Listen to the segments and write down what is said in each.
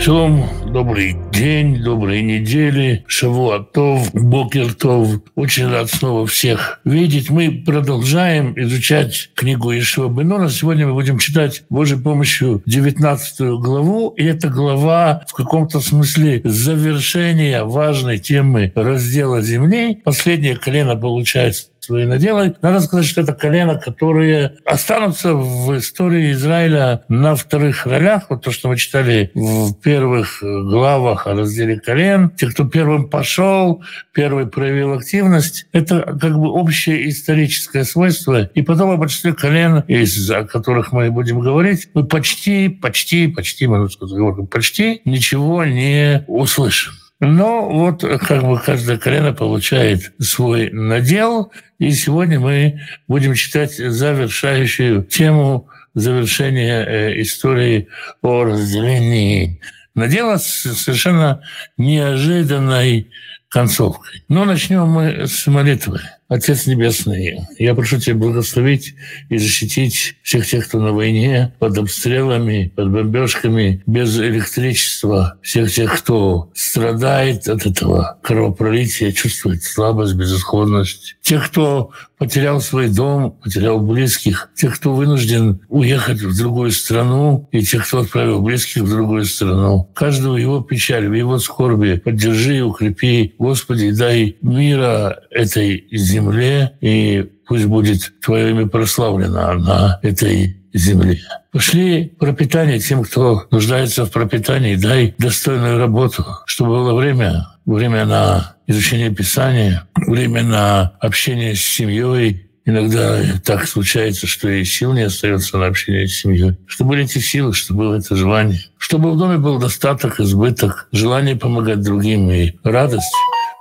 Шалом, добрый день, доброй недели, Шавуатов, Бокертов. Очень рад снова всех видеть. Мы продолжаем изучать книгу Ишуа Бенона. Сегодня мы будем читать Божьей помощью 19 главу. И эта глава в каком-то смысле завершение важной темы раздела земли. Последнее колено получается свои наделы. Надо сказать, что это колено, которые останутся в истории Израиля на вторых ролях. Вот то, что мы читали в первых главах о разделе колен. Те, кто первым пошел, первый проявил активность, это как бы общее историческое свойство. И потом о большинстве колен, из о которых мы будем говорить, мы почти, почти, почти, сказать, почти ничего не услышим. Но вот как бы каждое колено получает свой надел, и сегодня мы будем читать завершающую тему завершения э, истории о разделении надела с совершенно неожиданной концовкой. Но начнем мы с молитвы. Отец Небесный, я прошу Тебя благословить и защитить всех тех, кто на войне, под обстрелами, под бомбежками, без электричества, всех тех, кто страдает от этого кровопролития, чувствует слабость, безысходность, тех, кто потерял свой дом, потерял близких, тех, кто вынужден уехать в другую страну, и тех, кто отправил близких в другую страну. Каждого его печаль, в его скорби поддержи и укрепи. Господи, дай мира этой земле земле, и пусть будет Твое имя прославлено на этой земле. Пошли пропитание тем, кто нуждается в пропитании. Дай достойную работу, чтобы было время, время на изучение Писания, время на общение с семьей, Иногда так случается, что и сил не остается на общение с семьей. Чтобы были эти силы, чтобы было это желание. Чтобы в доме был достаток, избыток, желание помогать другим и радость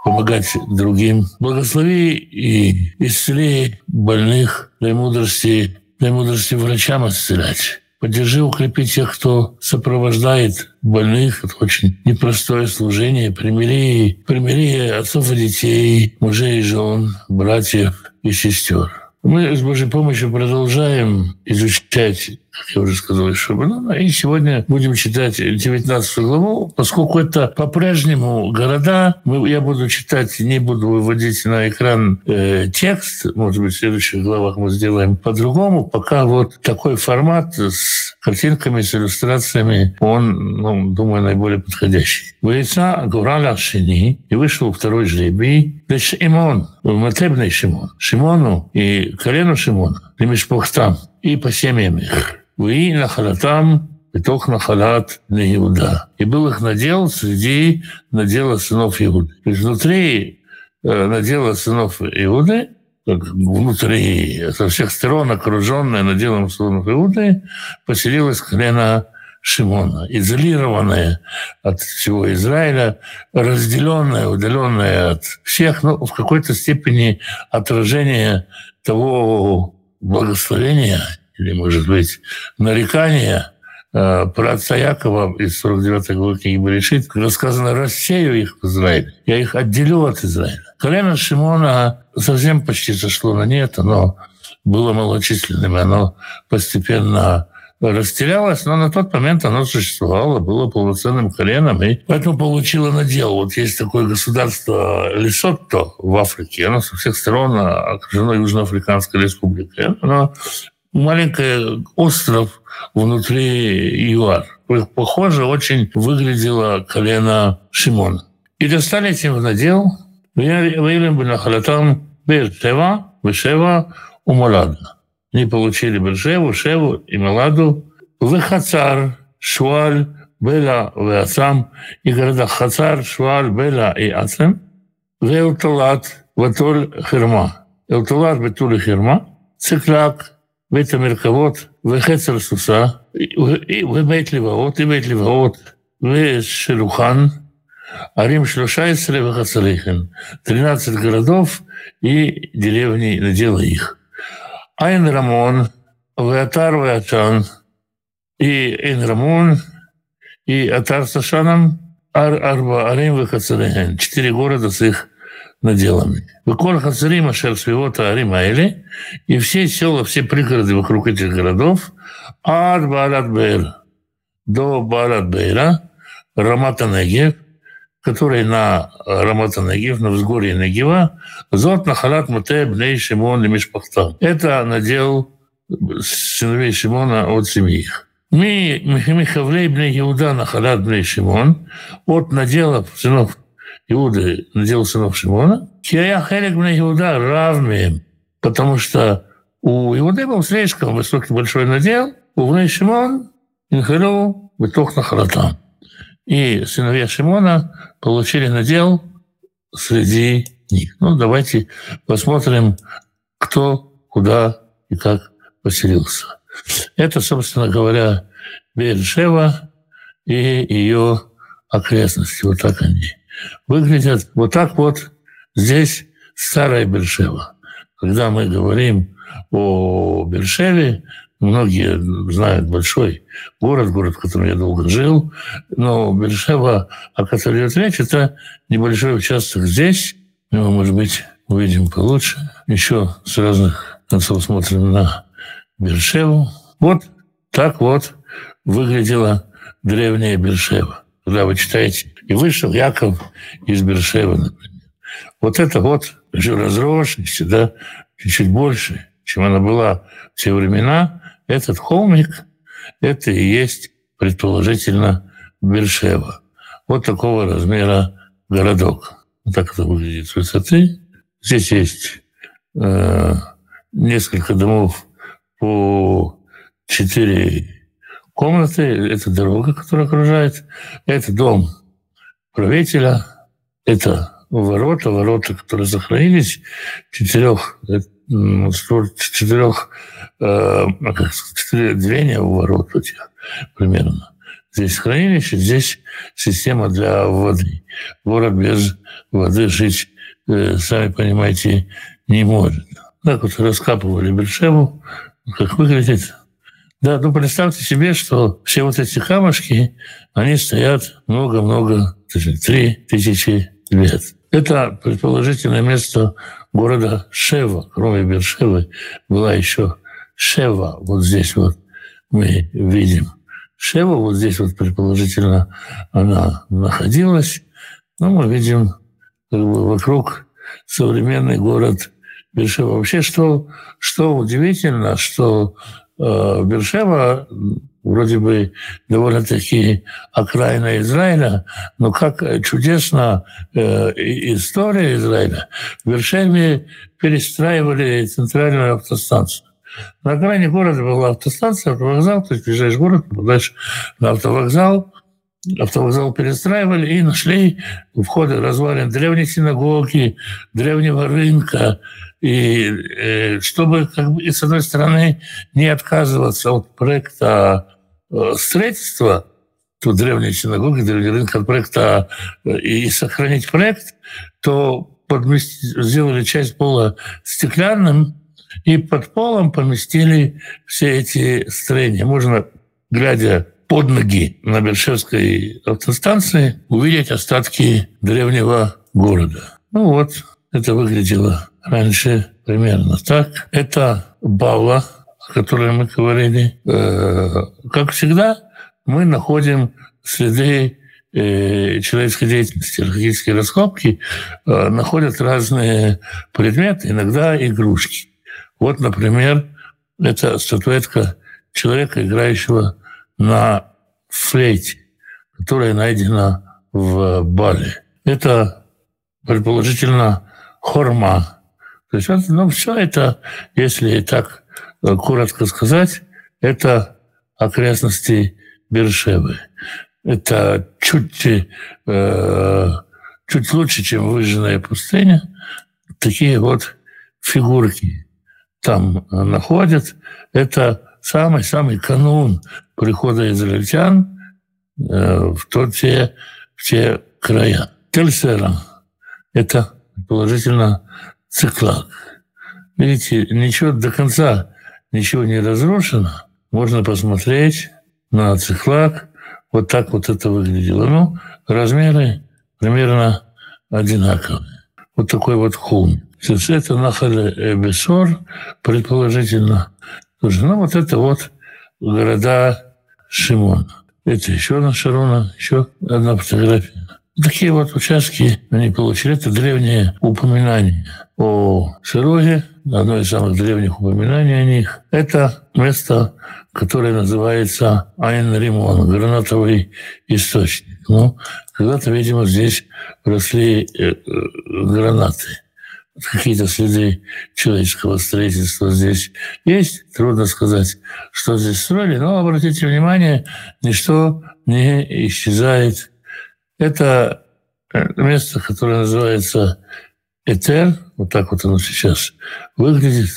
помогать другим. Благослови и исцели больных, дай мудрости, дай мудрости врачам исцелять. Поддержи, укрепи тех, кто сопровождает больных. Это очень непростое служение. Примири, примири отцов и детей, мужей и жен, братьев и сестер. Мы с Божьей помощью продолжаем изучать я уже сказал, Шабанана. И сегодня будем читать 19 главу, поскольку это по-прежнему города. Я буду читать, не буду выводить на экран э, текст. Может быть, в следующих главах мы сделаем по-другому. Пока вот такой формат с картинками, с иллюстрациями, он, ну, думаю, наиболее подходящий. Вейца Гураля Шини, и вышел второй жребий, для Шимон, Матребный Шимон, Шимону и колену Шимона, Лемешпохтам, и по семьям их. Вы нахалатам בתוך נחלת בני Иуда. И был их надел среди надела сынов Иуды. То есть внутри э, надела сынов Иуды, как внутри, со всех сторон окруженная наделом сынов Иуды, поселилась колено Шимона, изолированная от всего Израиля, разделенная, удаленная от всех, но в какой-то степени отражение того благословения или, может быть, нарекания э, про отца Якова из 49 главы книги Берешит, когда сказано «рассею их в Израиле, я их отделю от Израиля». Колено Шимона совсем почти сошло на нет, оно было малочисленным, оно постепенно растерялось, но на тот момент оно существовало, было полноценным коленом, и поэтому получило надел. Вот есть такое государство Лесотто в Африке, оно со всех сторон окружено Южноафриканской республикой. Оно маленький остров внутри ЮАР. Похоже, очень выглядело колено Шимона. И достали этим в надел, выявили бы нахалатам Бершева, Вешева, Умаладна Они получили Бершеву, Шеву и Маладу, Вехацар, Шуаль, Бела, Веацам, и города Хацар, Шуаль, Бела и Ацем, Веуталат, Ватоль, Херма. Эуталат, Бетуль, Херма, Циклак, בית המרכבות וחץ על סוסה, ובית לבאות, ובית לבאות ושלוחן, ערים שלושה עשרה וחצריכן, 13 городов и деревни надела их. Айн Рамон, Веатар Веатан, и Айн Рамон, и Атар Сашаном, Ар Арба Арим Вехацарехен, четыре города с их наделами. Выколь Хацарим Ашер Свивота Арим Айли, и все села, все пригороды вокруг этих городов, от Баарат Бейр до Баарат Бейра, Рамата-Негев, который на Рамата-Негев, на взгорье Негева, зот на халат муте бней Шимон Мишпахта. Это надел сыновей Шимона от семьи их. Ми Михавлей бней Иуда на халат бней Шимон, от наделов сынов Иуды, надел сынов Шимона, Кия Хелек бней Иуда равным, потому что у Иуды был слишком высокий большой надел, у бней Шимон Инхару бытох на халатам. И сыновья Шимона получили надел среди них. Ну, давайте посмотрим, кто, куда и как поселился. Это, собственно говоря, Бершева и ее окрестности. Вот так они выглядят. Вот так вот здесь старая Бершева. Когда мы говорим о Бершеве, Многие знают большой город, город, в котором я долго жил, но Бершева, о которой идет речь, это небольшой участок здесь. Мы, может быть, увидим получше. Еще с разных концов смотрим на Бершеву. Вот так вот выглядела древняя Бершева. Когда вы читаете, и вышел Яков из Бершева, например. Вот это вот еще разросшийся, да, чуть-чуть больше, чем она была в те времена, этот холмик – это и есть, предположительно, Бершева. Вот такого размера городок. Вот так это выглядит с высоты. Здесь есть э, несколько домов по четыре комнаты. Это дорога, которая окружает. Это дом правителя. Это ворота, ворота, которые сохранились, четырех, четырех э, четыре двери у ворот этих примерно. Здесь хранилище, здесь система для воды. Город без воды жить, э, сами понимаете, не может. Так вот раскапывали Бершеву, как выглядит. Да, ну представьте себе, что все вот эти камушки, они стоят много-много, три тысячи лет. Это предположительное место города Шева, кроме Бершевы, была еще Шева, вот здесь вот мы видим. Шева, вот здесь вот предположительно она находилась, но мы видим как бы вокруг современный город Бершева. Вообще, что, что удивительно, что э, Бершева вроде бы довольно-таки окраина Израиля, но как чудесно э, история Израиля. В Вершеме перестраивали центральную автостанцию. На окраине города была автостанция, автовокзал, то есть приезжаешь в город, попадаешь на автовокзал, автовокзал перестраивали и нашли у входа развалин древней синагоги, древнего рынка, и э, чтобы, как бы, и с одной стороны, не отказываться от проекта э, строительства, тут древняя синагога, древний рынок, от проекта э, и сохранить проект, то подмести, сделали часть пола стеклянным, и под полом поместили все эти строения. Можно, глядя под ноги на Бершевской автостанции, увидеть остатки древнего города. Ну вот, это выглядело раньше примерно так. Это Бала, о которой мы говорили. Э, как всегда, мы находим следы э, человеческой деятельности, археологические раскопки э, находят разные предметы, иногда игрушки. Вот, например, это статуэтка человека, играющего на флейте, которая найдена в Бали. Это, предположительно, хорма, то есть, ну, все это, если так э, коротко сказать, это окрестности Бершевы. Это чуть, э, чуть лучше, чем выжженная пустыня. Такие вот фигурки там находят. Это самый-самый канун прихода израильтян э, в, тот, те, в те края. Тельсера – это положительно циклак. Видите, ничего до конца, ничего не разрушено. Можно посмотреть на циклак. Вот так вот это выглядело. Ну, размеры примерно одинаковые. Вот такой вот холм. Это Нахале Бесор, предположительно. Тоже, ну, вот это вот города Шимона. Это еще одна Шарона, еще одна фотография. Такие вот участки они получили. Это древние упоминания о Широге, одно из самых древних упоминаний о них. Это место, которое называется Айн Римон, гранатовый источник. Ну, когда-то, видимо, здесь росли э, э, гранаты. Какие-то следы человеческого строительства здесь есть. Трудно сказать, что здесь строили, но обратите внимание, ничто не исчезает. Это э, место, которое называется Этер, вот так вот оно сейчас выглядит.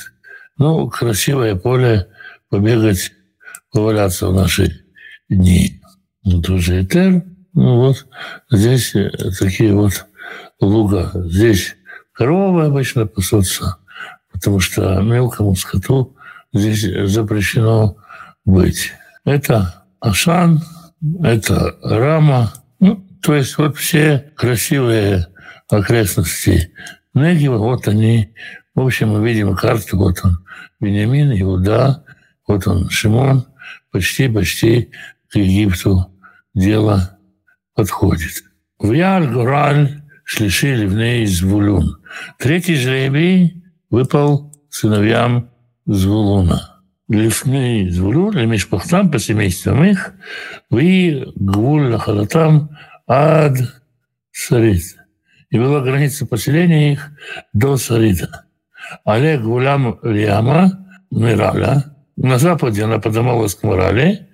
Ну, красивое поле побегать, поваляться в наши дни. Вот уже Этер. Ну вот, здесь э, такие вот луга. Здесь коровы обычно пасутся, потому что мелкому скоту здесь запрещено быть. Это Ашан, это Рама, ну, то есть вот все красивые окрестности Негева, вот они. В общем, мы видим карту, вот он Бениамин, Иуда, вот он Шимон, почти-почти к Египту дело подходит. В Яр-Гораль шлиши ливней Звулун. Третий жребий выпал сыновьям Звулуна. Лифней Звулун, Лемишпахтам, по семействам их, вы Гвуль Лахалатам ад Сарит. И была граница поселения их до Сарита. Олег Гулям Лиама, Мираля, на западе она поднималась к Морале,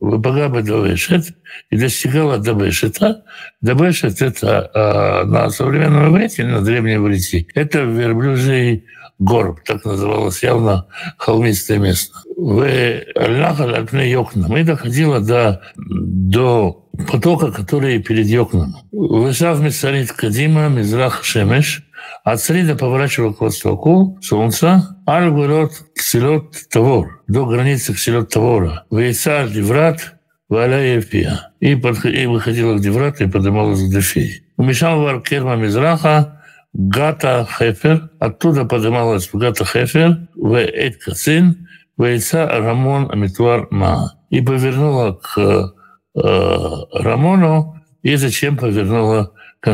Багаба Давешет, и достигала Давешета. Давешет – это э, на современном иврите, на древнем иврите, это верблюжий горб, так называлось явно холмистое место. В Аль-Нахаль Йокна. И доходила до, до потока, который перед Йокном. Вышав Мисарит Кадима, Мизрах Шемеш, от Срида поворачивал к востоку солнца, Аль-Гурот Ксилот Тавор, до границы Ксилот Тавора. Вейцар Деврат, Валя Ефия. И, и выходила к Деврату и поднималась к Дефии. Умешал вар Керма Мизраха, Гата Хефер, оттуда поднималась в Гата Хефер, в Эд Кацин, в Эйца Рамон Амитвар Ма. И повернула к Рамону, и зачем повернула к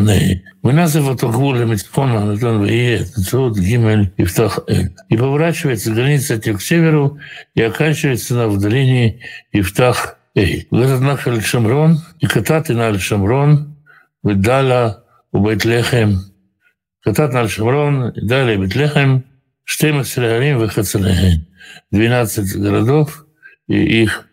Митфона Анатон Вие, Цуд Гимель и Эль. И поворачивается граница к северу и оканчивается на в долине Ифтах Эй. Говорит Нахаль Шамрон, и кататы на Шамрон, Видала, Убайтлехем, Катат на Шамрон, далее Бетлехем, Штемасрарим, Вахацалехен. 12 городов и их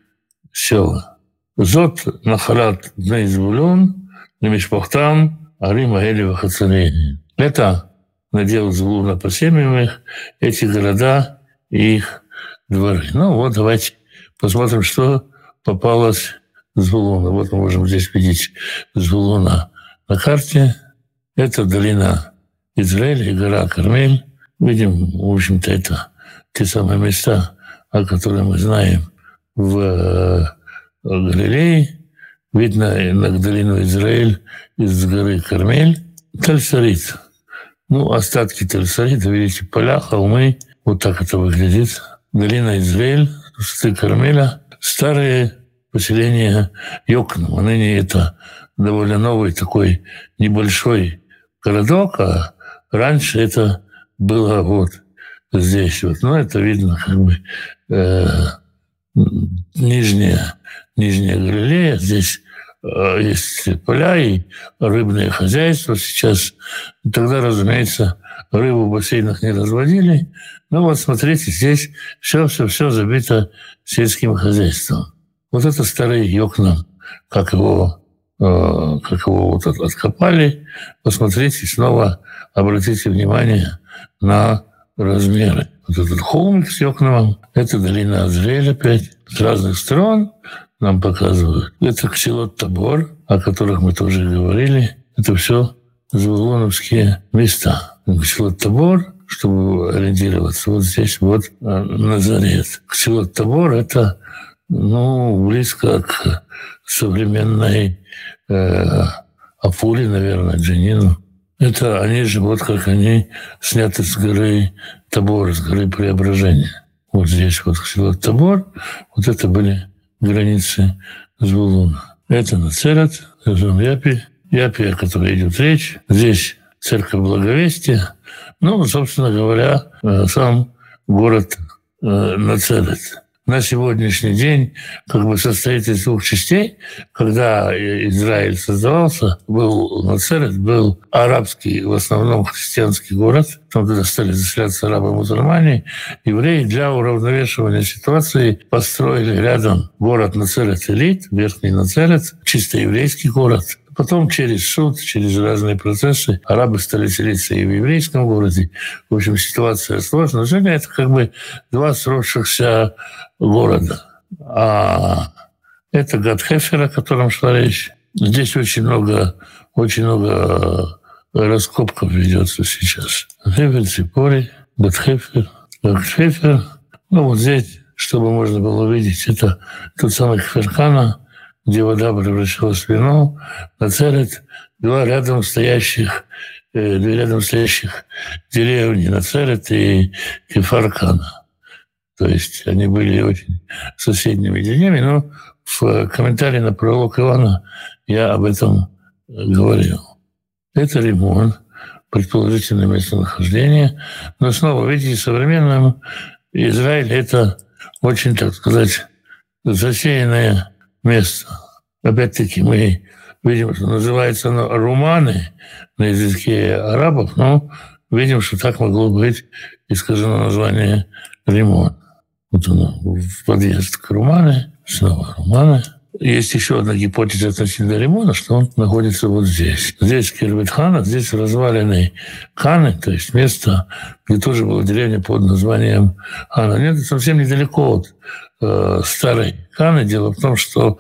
села. Зот Нахалат Бней Звулун, Немишпахтам, Арим Аэли Вахацалехен. Это надел Звулуна по семьям их, эти города и их дворы. Ну вот, давайте посмотрим, что попалось Звулуна. Вот мы можем здесь видеть Звулуна на карте. Это долина Израиль и гора Кармель. Видим, в общем-то, это те самые места, о которых мы знаем в Галилее. Видно на долину Израиль из горы Кармель. Тальсарит. Ну, остатки Тальсарита, видите, поля, холмы. Вот так это выглядит. Долина Израиль, сты Кармеля. Старые поселения Йокном. А ныне это довольно новый такой небольшой городок, а Раньше это было вот здесь вот. Но это видно как бы э, нижняя, нижняя Галилея. Здесь э, есть поля и рыбное хозяйство сейчас. Тогда, разумеется, рыбу в бассейнах не разводили. Ну вот смотрите, здесь все-все-все забито сельским хозяйством. Вот это старый Йокнам, как его, э, как его вот откопали. Посмотрите, снова обратите внимание на размеры. Вот этот холмик с Йокномом, это долина Азрель опять. С разных сторон нам показывают. Это Ксилот Табор, о которых мы тоже говорили. Это все завулоновские места. Ксилот Табор, чтобы ориентироваться, вот здесь вот э, Назарет. Ксилот Табор – это ну, близко к современной э, Апуле, наверное, Джанину. Это они же, вот как они сняты с горы Табор, с горы Преображения. Вот здесь вот село Табор, вот это были границы Звулуна. Это Нацерет, Жон Япи, Япи, о которой идет речь. Здесь церковь Благовестия. Ну, собственно говоря, э, сам город э, Нацерет на сегодняшний день как бы состоит из двух частей. Когда Израиль создавался, был Нацерет, был арабский, в основном христианский город. Там туда стали заселяться арабы-мусульмане. Евреи для уравновешивания ситуации построили рядом город Нацерет-Элит, Верхний Нацерет, чисто еврейский город. Потом через суд, через разные процессы арабы стали селиться и в еврейском городе. В общем, ситуация сложная. Но это как бы два сросшихся города. А это Гадхефер, о котором шла речь. Здесь очень много, очень много раскопков ведется сейчас. Хефер, Ципори, Гадхефер, Гадхефер. Ну, вот здесь, чтобы можно было увидеть, это тот самый Хферкана, где вода превращалась в вино, Нацерет, два рядом стоящих, э, две рядом стоящих деревни, Нацерет и Кефаркана. То есть они были очень соседними деревнями, но в комментарии на пролог Ивана я об этом говорил. Это ремонт, предположительное местонахождение. Но снова, видите, современном Израиль – это очень, так сказать, засеянное место. Опять-таки мы видим, что называется оно руманы на языке арабов, но видим, что так могло быть искажено название Римон. Вот оно, в подъезд к Руманы, снова Руманы. Есть еще одна гипотеза относительно Римона, что он находится вот здесь. Здесь Кирбетхана, здесь развалины Ханы, то есть место, где тоже была деревня под названием Хана. Нет, совсем недалеко от э, старой Каны. Дело в том, что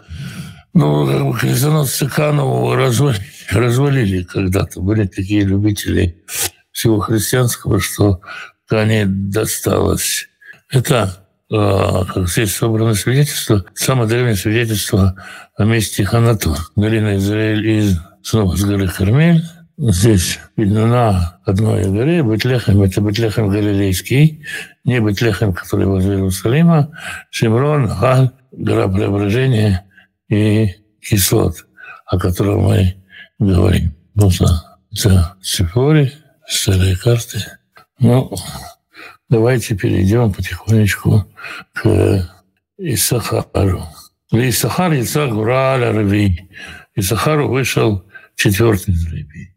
ну, крестоносцы Канову развалили, развалили когда-то. Были такие любители всего христианского, что Кане досталось. Это э, как здесь собрано свидетельство, самое древнее свидетельство о месте Ханату. Долина Израиль из снова с горы Кармель, Здесь на одной горе Бетлехем, это Бетлехем Галилейский, не Бетлехем, который возле Иерусалима, Шимрон, Галь, гора преображения и кислот, о котором мы говорим. Нужно за цифори, старые карты. Ну, давайте перейдем потихонечку к Исахару. Исахар Исах Гураля Рави. Исахару вышел четвертый из Рави.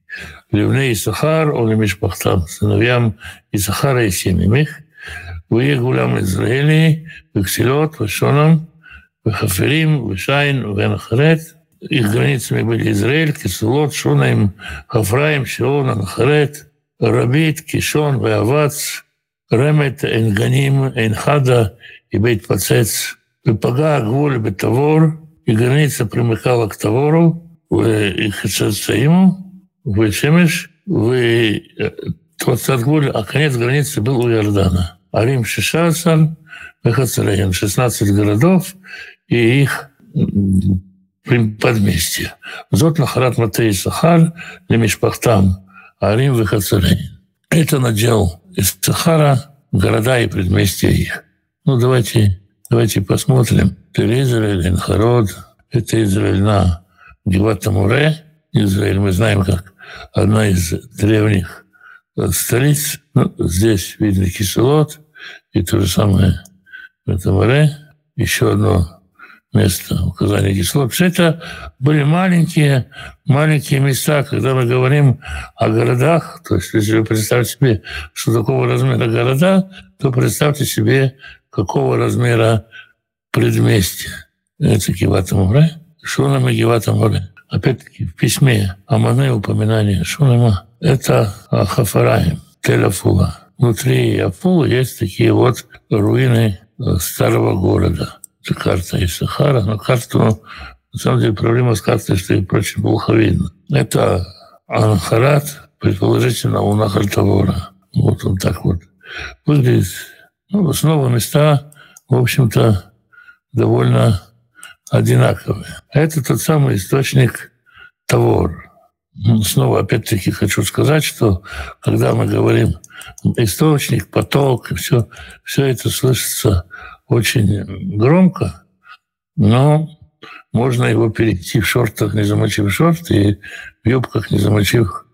לבני יששכר או למשפחתם, סנביהם יששכר הישים ממך, ויהיה גולם עזראלי, וכסילות, ושונם, וחפרים, ושין, ובן החרט. Их границами были Израиль, Кисулот, Шунаим, Хафраим, Шион, Анахарет, Рабит, Кишон, Веавац, Ремет, Энганим, Энхада и Бейт Пацец. Выпага Гвуль Бетавор, и граница примыкала к Тавору, и Хацацаиму, вы Шемеш, вы Твацадгуль, а конец границы был у Иордана. А Рим Шишасан, Мехацараен, 16 городов и их подместье. Зот Нахарат Матей Сахар, Лемишпахтам, а Рим Вехацараен. Это надел из Сахара города и предместья их. Ну, давайте, давайте посмотрим. Это Израиль, Инхарод, это Израиль на Геватамуре, Израиль мы знаем как одна из древних столиц. Ну, здесь видно кислот, и то же самое море. Еще одно место указания кислот. Все это были маленькие, маленькие места, когда мы говорим о городах. То есть, если вы представьте себе, что такого размера города, то представьте себе, какого размера предместье. Это Кивата-Муре, Шуна и Кивата-Муре опять-таки, в письме Аманы упоминание Шунема, это Хафараим, Тель-Афула. Внутри Афула есть такие вот руины э, старого города. Это карта из Сахара, но карту, ну, на самом деле, проблема с картой, что и прочим плохо видно. Это Анхарат, предположительно, у Нахальтавора. Вот он так вот выглядит. Ну, снова места, в общем-то, довольно одинаковые. Это тот самый источник Тавор. Ну, снова, опять-таки, хочу сказать, что когда мы говорим источник, поток, все, все это слышится очень громко, но можно его перейти в шортах, не замочив шорты, и в юбках, не замочив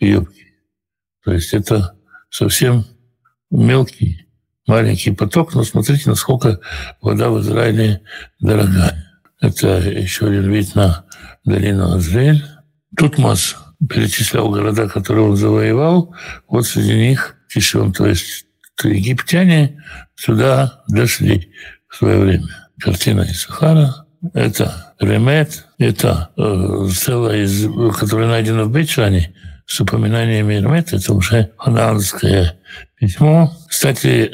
юбки. То есть это совсем мелкий, маленький поток, но смотрите, насколько вода в Израиле дорогая. Это еще один вид на долину Азраиль. Тутмос перечислял города, которые он завоевал. Вот среди них Кишон, то есть египтяне сюда дошли в свое время. Картина из Сахара — это Ремет, это э, целая из, которая найдена в Бетшане, с упоминаниями Ремет, это уже ханаанское письмо. Кстати,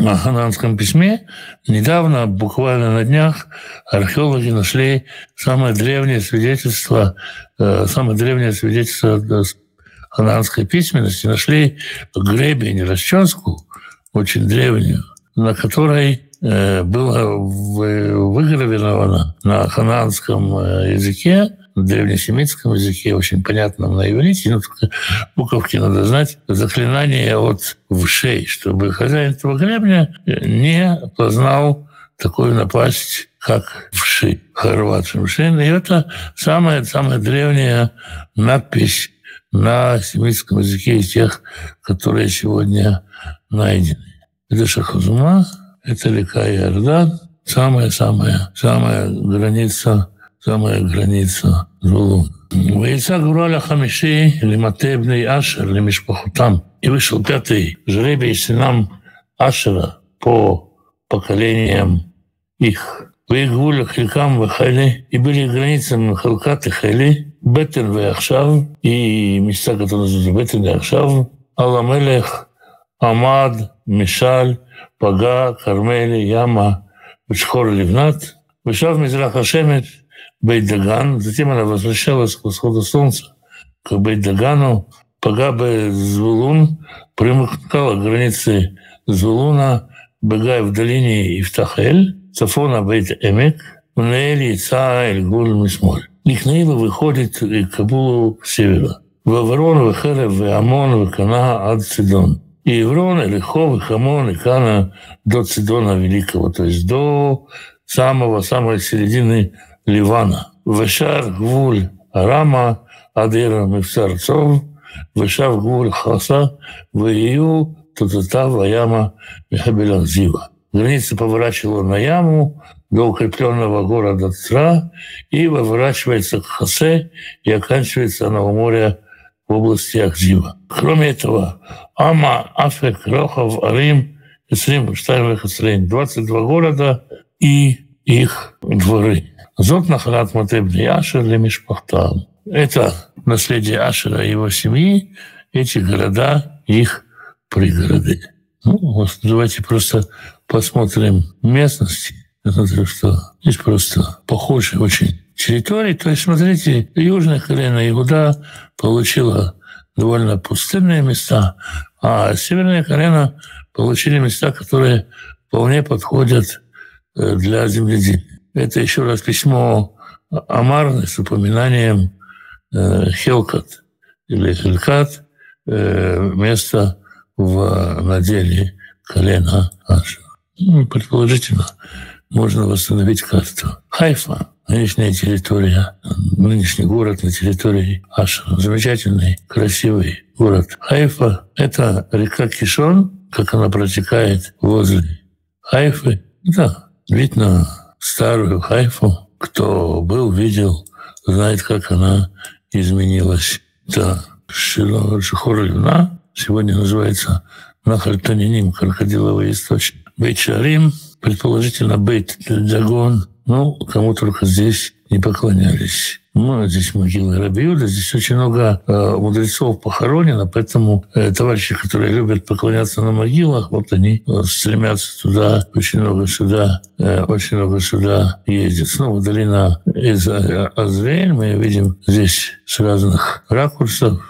на хананском письме недавно, буквально на днях, археологи нашли самое древнее свидетельство, э, самое древнее свидетельство хананской письменности. Нашли гребень расческу, очень древнюю, на которой э, было выгравировано на хананском э, языке древнесемитском языке, очень понятном на иврите, но только буковки надо знать, заклинание от вшей, чтобы хозяин этого гребня не познал такую напасть, как вши, хорват шимшин. И это самая, самая древняя надпись на семитском языке из тех, которые сегодня найдены. Это Шахазума, это река Иордан, самая-самая, самая граница самая граница Зулу. ויצא גורל החמישי למטה בני אשר למשפחותם. И вышел пятый жребий сынам Ашера по поколениям их. ויגבו לחלקם וחיילי, и были границами חלקת החיילי, בטן ועכשיו, היא מסתג אותו לזה בטן ועכשיו, על המלך עמד משל, פגע כרמל ימה ושחור לבנת, ושב מזרח השמש Бейдаган, затем она возвращалась к восходу солнца к Бейдагану, пока бы Звулун примыкала к границе Звулуна, бегая в долине Ифтахель, Сафона Бейт Эмек, Мнеэль Ица Эль Гуль Мисмоль. Лихнаила выходит к Кабулу к северу. Ваврон, Вехерев, Веамон, Векана, Ад Цидон. И Еврон, и Лихов, и Хамон, и Кана до Цидона Великого, то есть до самого, самой середины Ливана. Вышар гуль Рама Адира и Сарцов, Вышав гуль Хаса, Вию Татата Ваяма Михабелян Зива. Граница поворачивала на яму до укрепленного города Тра и выворачивается к Хасе и оканчивается на у моря в области Ахзива. Кроме этого, Ама, Афек, Рохов, Арим, Исрим, Штайнвех, Исрим, 22 города и их дворы. Зот нахрат матебни Ашер для Мишпахтам. Это наследие Ашера и его семьи, эти города, их пригороды. Ну, вот давайте просто посмотрим местности. Я смотрю, что здесь просто похожие очень территории. То есть, смотрите, Южная колено Иуда получила довольно пустынные места, а Северная колено получили места, которые вполне подходят э, для земледелия. Это еще раз письмо Амарны с упоминанием э, Хелкат или Хелкат, э, место в наделе колена Аша. Ну, предположительно, можно восстановить карту. Хайфа, нынешняя территория, нынешний город на территории Аша. Замечательный, красивый город. Хайфа — это река Кишон, как она протекает возле Хайфы. Да, видно старую Хайфу, кто был, видел, знает, как она изменилась. Это Шихор Львна, сегодня называется Нахаль Таниним, крокодиловый источник. Бейт Шарим, предположительно Бейт Дагон, ну, кому только здесь не поклонялись. Ну, здесь могила Рабиуда, здесь очень много э, мудрецов похоронено, поэтому э, товарищи, которые любят поклоняться на могилах, вот они э, стремятся туда, очень много сюда, э, очень много сюда ездят. Снова долина из Азраиль, мы видим здесь с разных ракурсов.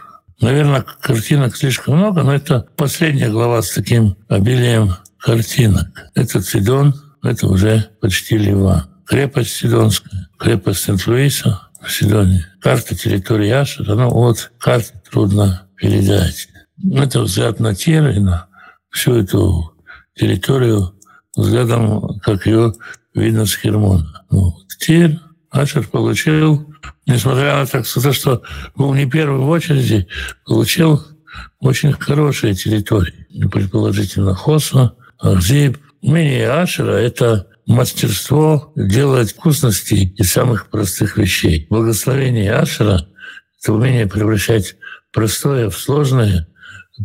Наверное, картинок слишком много, но это последняя глава с таким обилием картинок. Это Цидон, это уже почти Ливан. Крепость Сидонская, крепость Сент-Луиса, Сидоне. Карта территории Ашера, ну вот, карты трудно передать. Это взгляд на тело и на всю эту территорию взглядом, как ее видно с Хермона. Ну, теперь Ашер получил, несмотря на так, то, что был не первый в очереди, получил очень хорошие территории. Предположительно, Хосна, Ахзиб. Умение Ашера — это мастерство делать вкусности из самых простых вещей. Благословение Ашера — это умение превращать простое в сложное,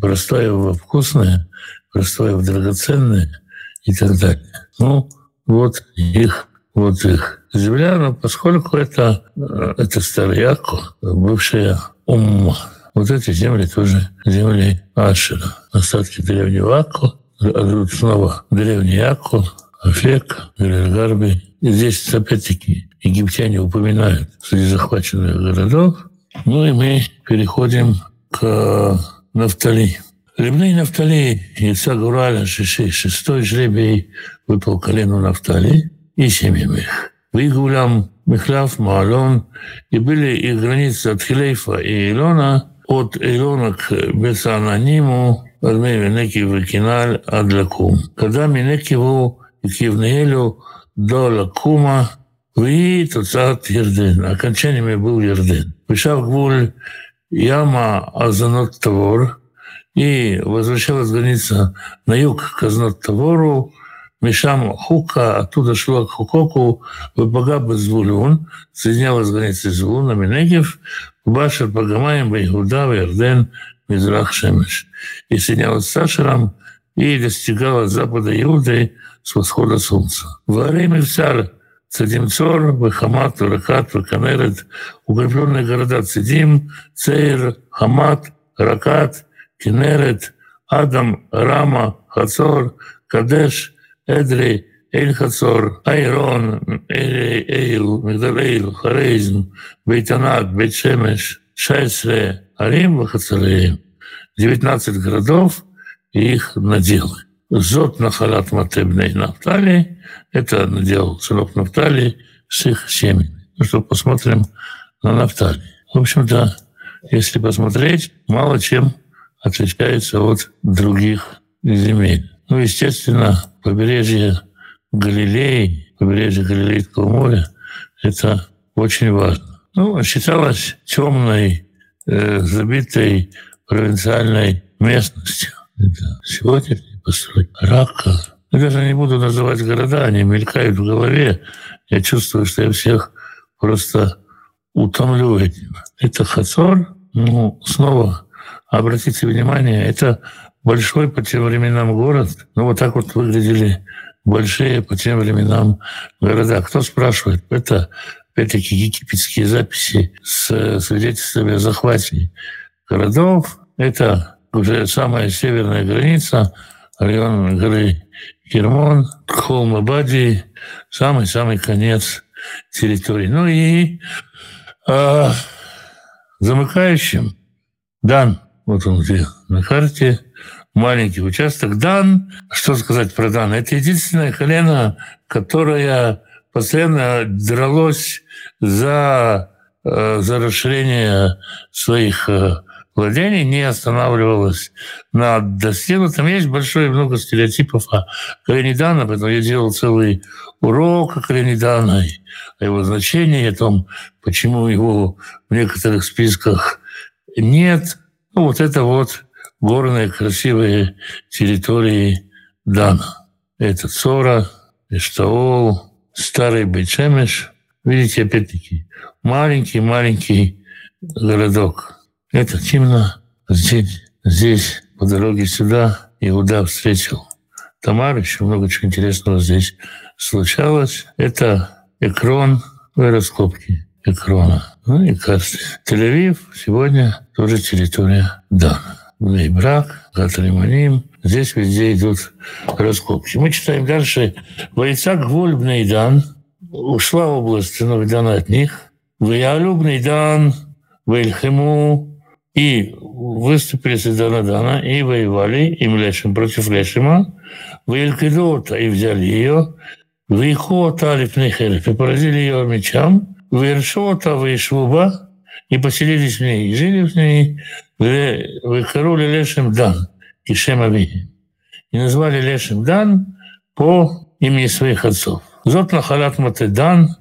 простое в вкусное, простое в драгоценное и так далее. Ну, вот их, вот их земля, но поскольку это, это Старьяко, бывшая Умма, вот эти земли тоже земли Ашера. Остатки древнего Акку, а снова древний Акку, Афек, Гарби. Здесь, опять-таки, египтяне упоминают среди захваченных городов. Ну и мы переходим к Нафтали. Ремны Нафтали, Яца Гураля, Шиши, шестой жребий выпал колену Нафтали и семьям их. Вигулям, Михляв, Маалон, и были их границы от Хилейфа и Илона, от Илона к Бесананиму, от Мевенеки в Киналь, Адлакум. Когда Минекиву Евнеэлю Доля Кума Ви Тацат Ерден. Окончаниями был Ерден. Вишав Гвуль Яма Азанот Тавор и возвращалась граница на юг к Азнот Тавору, Мишам Хука, оттуда шло к Хукоку, Бабагаба Звулюн, соединялась границей Звулуна, Минегев, Башар Багамаем, Байхуда, Верден, Мизрах Шемеш. И соединялась с Сашером и достигала запада Иуды, с восхода солнца. Во время царь Цадимцор, Бахамат, Ракат, Ваканерет, укрепленные города Цидим, Цейр, Хамат, Ракат, Кинерет, Адам, Рама, Хацор, Кадеш, Эдри, Эль-Хацор, Айрон, Эйл, Мигдалейл, Харейзм, Бейтанат, Бейтшемеш, Шайсре, Арим, Вахацареем. 19 городов и их наделы. Зот на халат Матебней Нафтали – это надел сынок Нафтали с их семьями. Ну что, посмотрим на Нафтали. В общем-то, если посмотреть, мало чем отличается от других земель. Ну, естественно, побережье Галилеи, побережье Галилейского моря – это очень важно. Ну, считалось темной, э, забитой провинциальной местностью. Это сегодняшний построй Рака. Я даже не буду называть города, они мелькают в голове. Я чувствую, что я всех просто утомлю этим. Это Хацор, ну, снова обратите внимание, это большой по тем временам город. Ну, вот так вот выглядели большие по тем временам города. Кто спрашивает? Это, опять-таки, египетские записи с свидетельствами о захвате городов. Это уже самая северная граница, район горы Кермон, холм Абади, самый-самый конец территории. Ну и э, замыкающим Дан, вот он где на карте, маленький участок. Дан, что сказать про Дан? Это единственное колено, которое постоянно дралось за, э, за расширение своих э, владений, не останавливалось на достигнутом. Есть большое много стереотипов о колене Дана, поэтому я делал целый урок о колене Дана, о его значении, о том, почему его в некоторых списках нет. Ну, вот это вот горные красивые территории Дана. Это Цора, Эштаол, Старый Бейчемеш. Видите, опять-таки, маленький-маленький городок. Это именно здесь, здесь, по дороге сюда, Иуда встретил Тамар. Еще много чего интересного здесь случалось. Это Экрон в раскопке Экрона. Ну и кажется, Тель-Авив сегодня тоже территория Дана. Брак, Гаталиманим. Здесь везде идут раскопки. Мы читаем дальше. Войцак Вольбный Дан. Ушла область Новидана от них. Ваялюбный Дан, Вельхему и выступили с Дана и воевали им Лешим против Лешима, в Елькидота, и взяли ее, в Ихота, Алифнехерев, и поразили ее мечам, в Иршота, в Ишвуба, и поселились в ней, и жили в ней, в Икарули Лешим Дан, и Шемави. И назвали Лешим Дан по имени своих отцов. Зот нахалат матедан,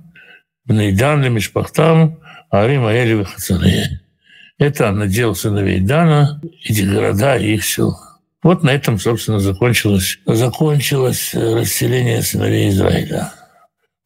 бнейдан лемишпахтам, арим аэли вихацанея. Это она делала сыновей Дана, эти города и их села. Вот на этом, собственно, закончилось, закончилось э, расселение сыновей Израиля.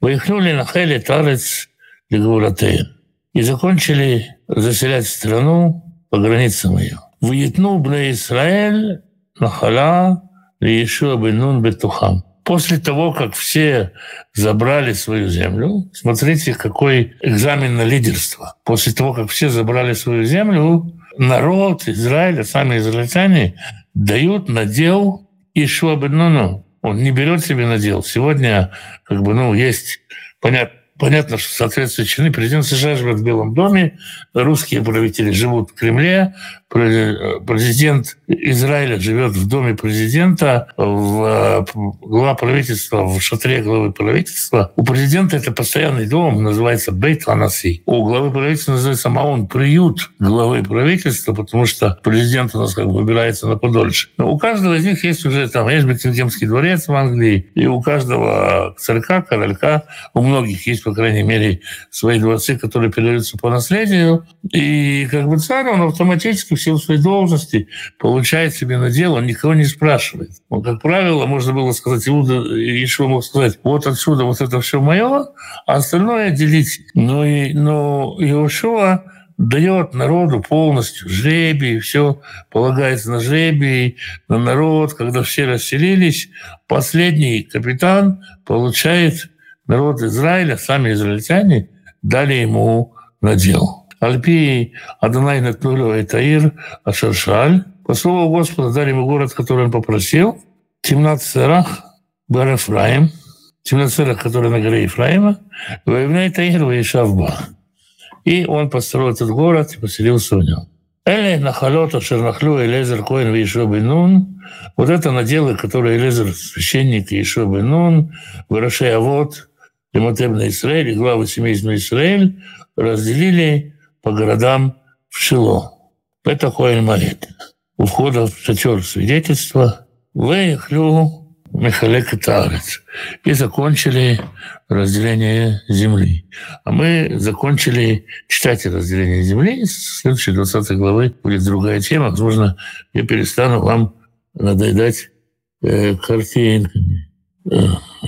Выехнули на Хеле, Тарец, Легуратея. И закончили заселять страну по границам ее. Выетну бне Израиль, на Хала Лиешуа бен Нун бетухам. После того, как все забрали свою землю, смотрите, какой экзамен на лидерство. После того, как все забрали свою землю, народ Израиля, сами израильтяне, дают надел Ишуа Бенуну. Он не берет себе надел. Сегодня, как бы, ну, есть, понятно, Понятно, что соответствующие президент США живет в Белом доме, русские правители живут в Кремле, президент Израиля живет в доме президента, в, глава правительства в шатре главы правительства. У президента это постоянный дом, называется Бейт Ханаси. У главы правительства называется Маун приют главы правительства, потому что президент у нас как бы выбирается на подольше. Но у каждого из них есть уже там, есть Бекингемский дворец в Англии, и у каждого царька, королька, у многих есть, по крайней мере, свои дворцы, которые передаются по наследию. И как бы царь, он автоматически в силу своей должности получает себе на дело, он никого не спрашивает. Он, как правило, можно было сказать, Иуда еще мог сказать, вот отсюда вот это все мое, а остальное делить. Но, и, но Иошуа дает народу полностью жребий, все полагается на жребий, на народ. Когда все расселились, последний капитан получает народ Израиля, сами израильтяне дали ему надел. Альпи Адонай Натнулю Этаир Ашаршаль. По слову Господа дали ему город, который он попросил. Тимнат Серах, Бар Ефраим. Тимнат Серах, который на горе Ефраима. Воевна Этаир Ваишавба. И он построил этот город и поселился в нем. Эли нахалота шернахлю Элезер Коин Вишо Бенун. Вот это наделы, которые Элезер, священник Ишо Бенун, Вырашей Авод, Лемотебна Израиль, главы семейства Израиль, разделили по городам в Шило. Это Хоэль Марит. У входа в шатер свидетельства выехлю Михалек Тарец. И закончили разделение земли. А мы закончили читать разделение земли. С следующей 20 главы будет другая тема. Возможно, я перестану вам надоедать э, картинками.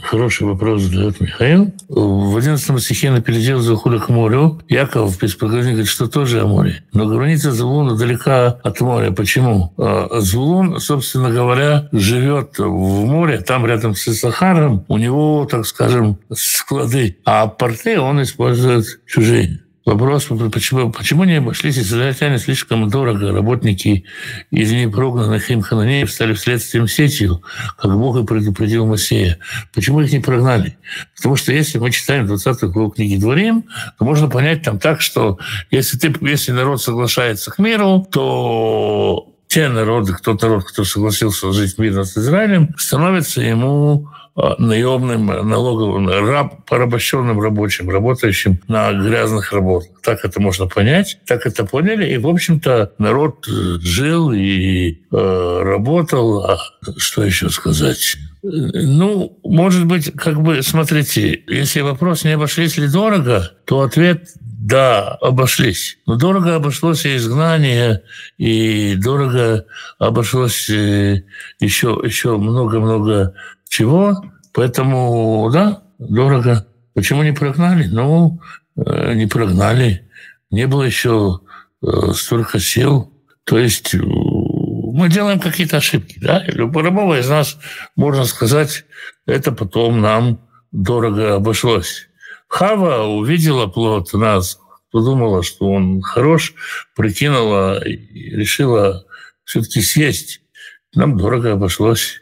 Хороший вопрос задает Михаил. В 11 стихе на передел захода к морю Яков без говорит, что тоже о море. Но граница Звулуна далека от моря. Почему? А, Звулун, собственно говоря, живет в море, там рядом с Сахаром, у него, так скажем, склады. А порты он использует чужие. Вопрос, почему, почему не обошлись израильтяне слишком дорого? Работники из непрогнанных им хананеев стали следствием сетью, как Бог и предупредил Моисея. Почему их не прогнали? Потому что если мы читаем 20 главу книги Дворим, то можно понять там так, что если, ты, если народ соглашается к миру, то те народы, тот народ, кто согласился жить мирно с Израилем, становится ему наемным налоговым, раб, порабощенным рабочим, работающим на грязных работах. Так это можно понять, так это поняли. И, в общем-то, народ жил и э, работал. А что еще сказать? Ну, может быть, как бы, смотрите, если вопрос не обошлись ли дорого, то ответ да, обошлись. Но дорого обошлось и изгнание, и дорого обошлось еще, еще много-много чего. Поэтому, да, дорого. Почему не прогнали? Ну, э, не прогнали. Не было еще э, столько сил. То есть э, мы делаем какие-то ошибки. Да? Любого из нас, можно сказать, это потом нам дорого обошлось. Хава увидела плод нас, подумала, что он хорош, прикинула и решила все-таки съесть. Нам дорого обошлось.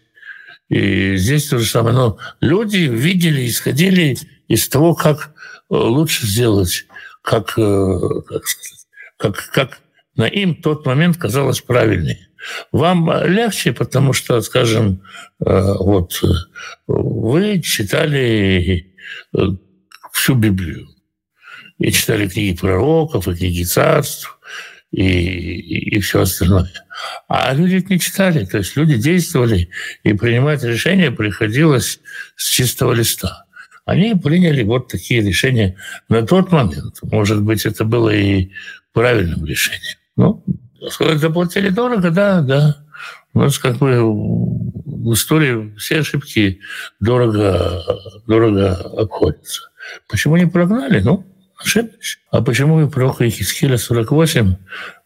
И здесь то же самое. Но люди видели, исходили из того, как э, лучше сделать, как, э, как, как, как на им тот момент казалось правильнее. Вам легче, потому что, скажем, э, вот вы читали всю Библию. И читали книги пророков, и книги царств, и, и, и все остальное. А люди не читали, то есть люди действовали, и принимать решения приходилось с чистого листа. они приняли вот такие решения на тот момент. Может быть, это было и правильным решением. Ну, заплатили дорого, да, да. У нас как бы в истории все ошибки дорого, дорого обходятся. Почему не прогнали? Ну, ошиблись. А почему и пророка Ихискеля 48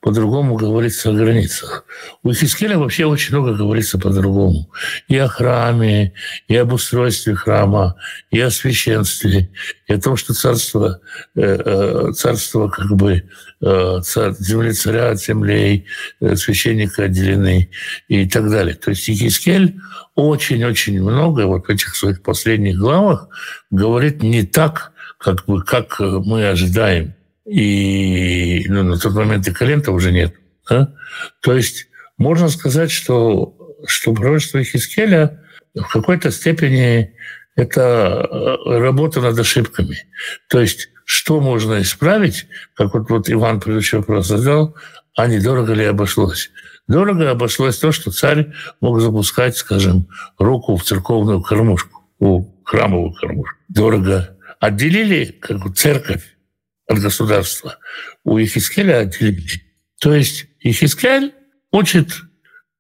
по-другому говорится о границах? У Ихискеля вообще очень много говорится по-другому. И о храме, и об устройстве храма, и о священстве, и о том, что царство, э, э, царство как бы э, земли царя от землей, священника отделены и так далее. То есть Ихискель очень-очень много вот в этих своих последних главах говорит не так, как бы как мы ожидаем. И ну, на тот момент и Калента уже нет. Да? То есть можно сказать, что, что пророчество Хискеля в какой-то степени это э, работа над ошибками. То есть что можно исправить, как вот, вот Иван предыдущий вопрос задал, а недорого ли обошлось? Дорого обошлось то, что царь мог запускать, скажем, руку в церковную кормушку, в храмовую кормушку. Дорого отделили как бы, церковь от государства. У Ехискеля отделили. То есть Ехискель учит,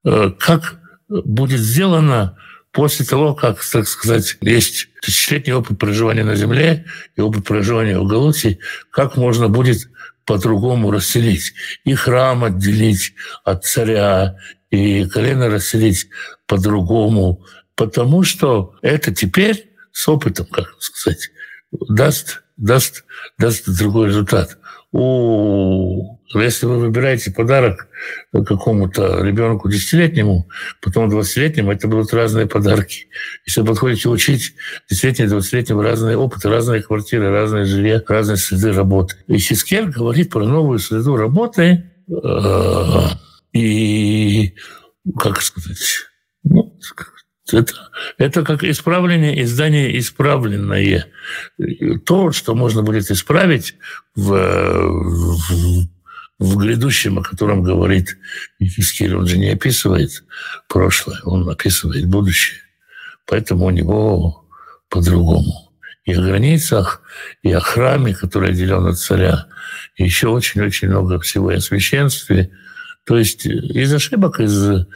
э, как будет сделано после того, как, так сказать, есть тысячелетний опыт проживания на земле и опыт проживания в Галуте, как можно будет по-другому расселить. И храм отделить от царя, и колено расселить по-другому. Потому что это теперь с опытом, как сказать, даст, даст, даст другой результат. У, если вы выбираете подарок какому-то ребенку десятилетнему, потом двадцатилетнему, это будут разные подарки. Если вы подходите учить десятилетним, двадцатилетним разные опыты, разные квартиры, разные жилья, разные среды работы. И Хискель говорит про новую среду работы э, и, как сказать, ну, это, это как исправление издание исправленное. То, что можно будет исправить в, в, в грядущем, о котором говорит Искель, он же не описывает прошлое, он описывает будущее. Поэтому у него по-другому. И о границах, и о храме, который отделен от царя, и еще очень-очень много всего и о священстве – то есть из ошибок, из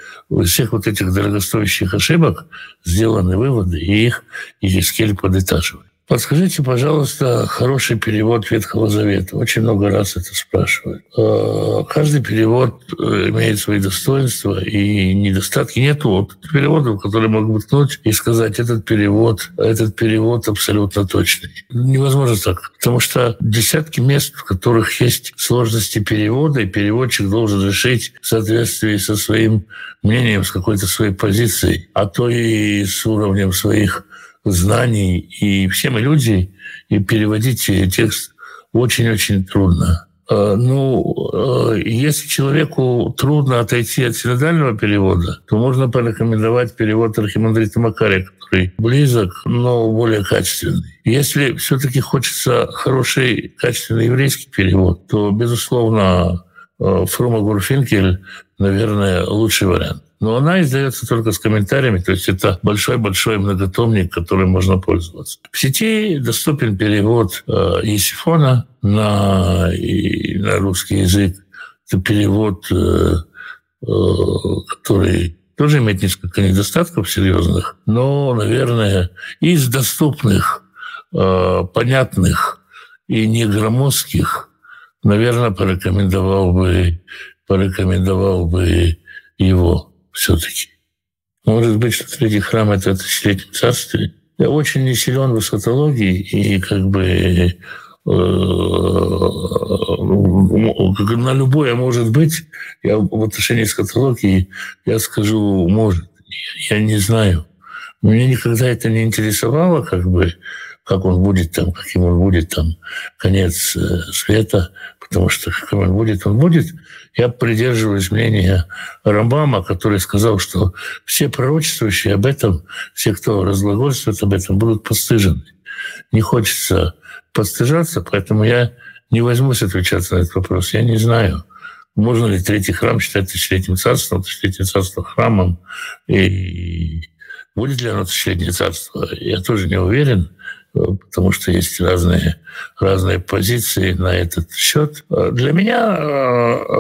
всех вот этих дорогостоящих ошибок сделаны выводы, и их Ескель подытаживает. Подскажите, пожалуйста, хороший перевод Ветхого Завета. Очень много раз это спрашивают. А, каждый перевод э, имеет свои достоинства и недостатки. Нет вот переводов, которые могут ткнуть и сказать, этот перевод, этот перевод абсолютно точный. Невозможно так, потому что десятки мест, в которых есть сложности перевода, и переводчик должен решить в соответствии со своим мнением, с какой-то своей позицией, а то и с уровнем своих знаний, и все мы люди, и переводить текст очень-очень трудно. А, ну, а, если человеку трудно отойти от синодального перевода, то можно порекомендовать перевод архимандрита Макария, который близок, но более качественный. Если все-таки хочется хороший, качественный еврейский перевод, то, безусловно, а, Фрума Гурфинкель, наверное, лучший вариант. Но она издается только с комментариями, то есть это большой-большой многотомник, которым можно пользоваться. В сети доступен перевод э, Есифона на, и, на русский язык. Это перевод, э, э, который тоже имеет несколько недостатков серьезных, но, наверное, из доступных, э, понятных и не громоздких, наверное, порекомендовал бы, порекомендовал бы его все-таки. Может быть, что третий храм – это тысячелетнее царствие. Я очень не силен в эсхатологии и как бы э, на любое может быть. Я в отношении эсхатологии я скажу «может». Я не знаю. Меня никогда это не интересовало, как бы, как он будет там, каким он будет там, конец э, света, потому что каким он будет, он будет. Я придерживаюсь мнения Рамбама, который сказал, что все пророчествующие об этом, все, кто разглагольствует об этом, будут постыжены. Не хочется постыжаться, поэтому я не возьмусь отвечать на этот вопрос. Я не знаю, можно ли третий храм считать тысячелетним царством, тысячелетнее царство храмом, и будет ли оно тысячелетнее царство, я тоже не уверен. Потому что есть разные, разные позиции на этот счет. Для меня,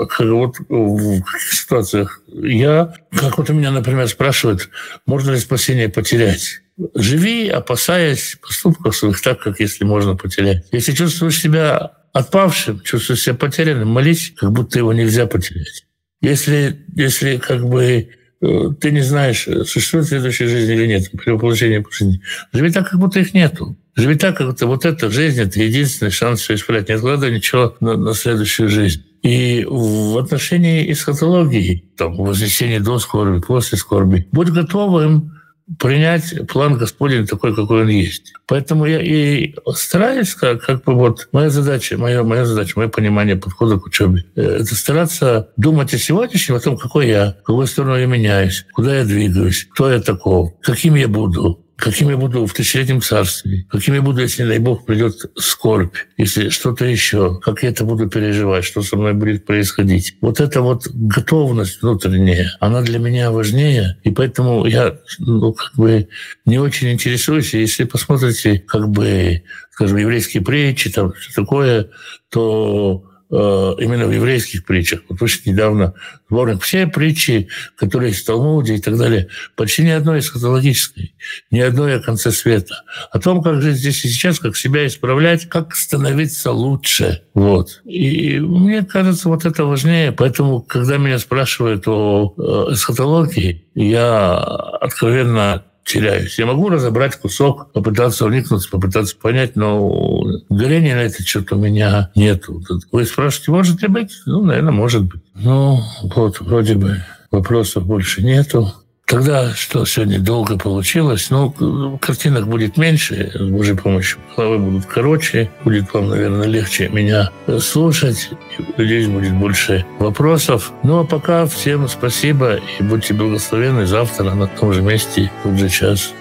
как вот в ситуациях, я, как вот у меня, например, спрашивают, можно ли спасение потерять? Живи, опасаясь поступков своих так, как если можно потерять. Если чувствуешь себя отпавшим, чувствуешь себя потерянным, молись, как будто его нельзя потерять. Если, если как бы э, ты не знаешь, существует следующая жизнь или нет, при воплощении по жизни, живи так, как будто их нету. Живи так, как будто вот эта жизнь — это единственный шанс все исправить. Не откладывай ничего на, на следующую жизнь. И в отношении эсхатологии, там, вознесения до скорби, после скорби, будь готовым принять план Господень такой, какой он есть. Поэтому я и стараюсь, как, как бы вот моя задача, моя, моя задача, мое понимание подхода к учебе, э, это стараться думать о сегодняшнем, о том, какой я, в какую сторону я меняюсь, куда я двигаюсь, кто я таков, каким я буду, каким я буду в тысячелетнем царстве, каким я буду, если, дай Бог, придет скорбь, если что-то еще, как я это буду переживать, что со мной будет происходить. Вот эта вот готовность внутренняя, она для меня важнее, и поэтому я ну, как бы не очень интересуюсь. Если посмотрите, как бы, скажем, еврейские притчи, там, что такое, то именно в еврейских притчах. Вот очень недавно сборник все притчи, которые есть в Талмуде и так далее, почти ни одной эсхатологической, ни одной о конце света. О том, как жить здесь и сейчас, как себя исправлять, как становиться лучше. Вот. И мне кажется, вот это важнее. Поэтому, когда меня спрашивают о э, эсхатологии, я откровенно теряюсь. Я могу разобрать кусок, попытаться вникнуть, попытаться понять, но горения на этот счет у меня нету. Вы спрашиваете, может ли быть? Ну, наверное, может быть. Ну, вот, вроде бы вопросов больше нету. Тогда что сегодня долго получилось? Ну, картинок будет меньше, с Божьей помощью. Главы будут короче, будет вам, наверное, легче меня слушать. И, надеюсь, будет больше вопросов. Ну, а пока всем спасибо и будьте благословенны завтра на том же месте, в тот же час.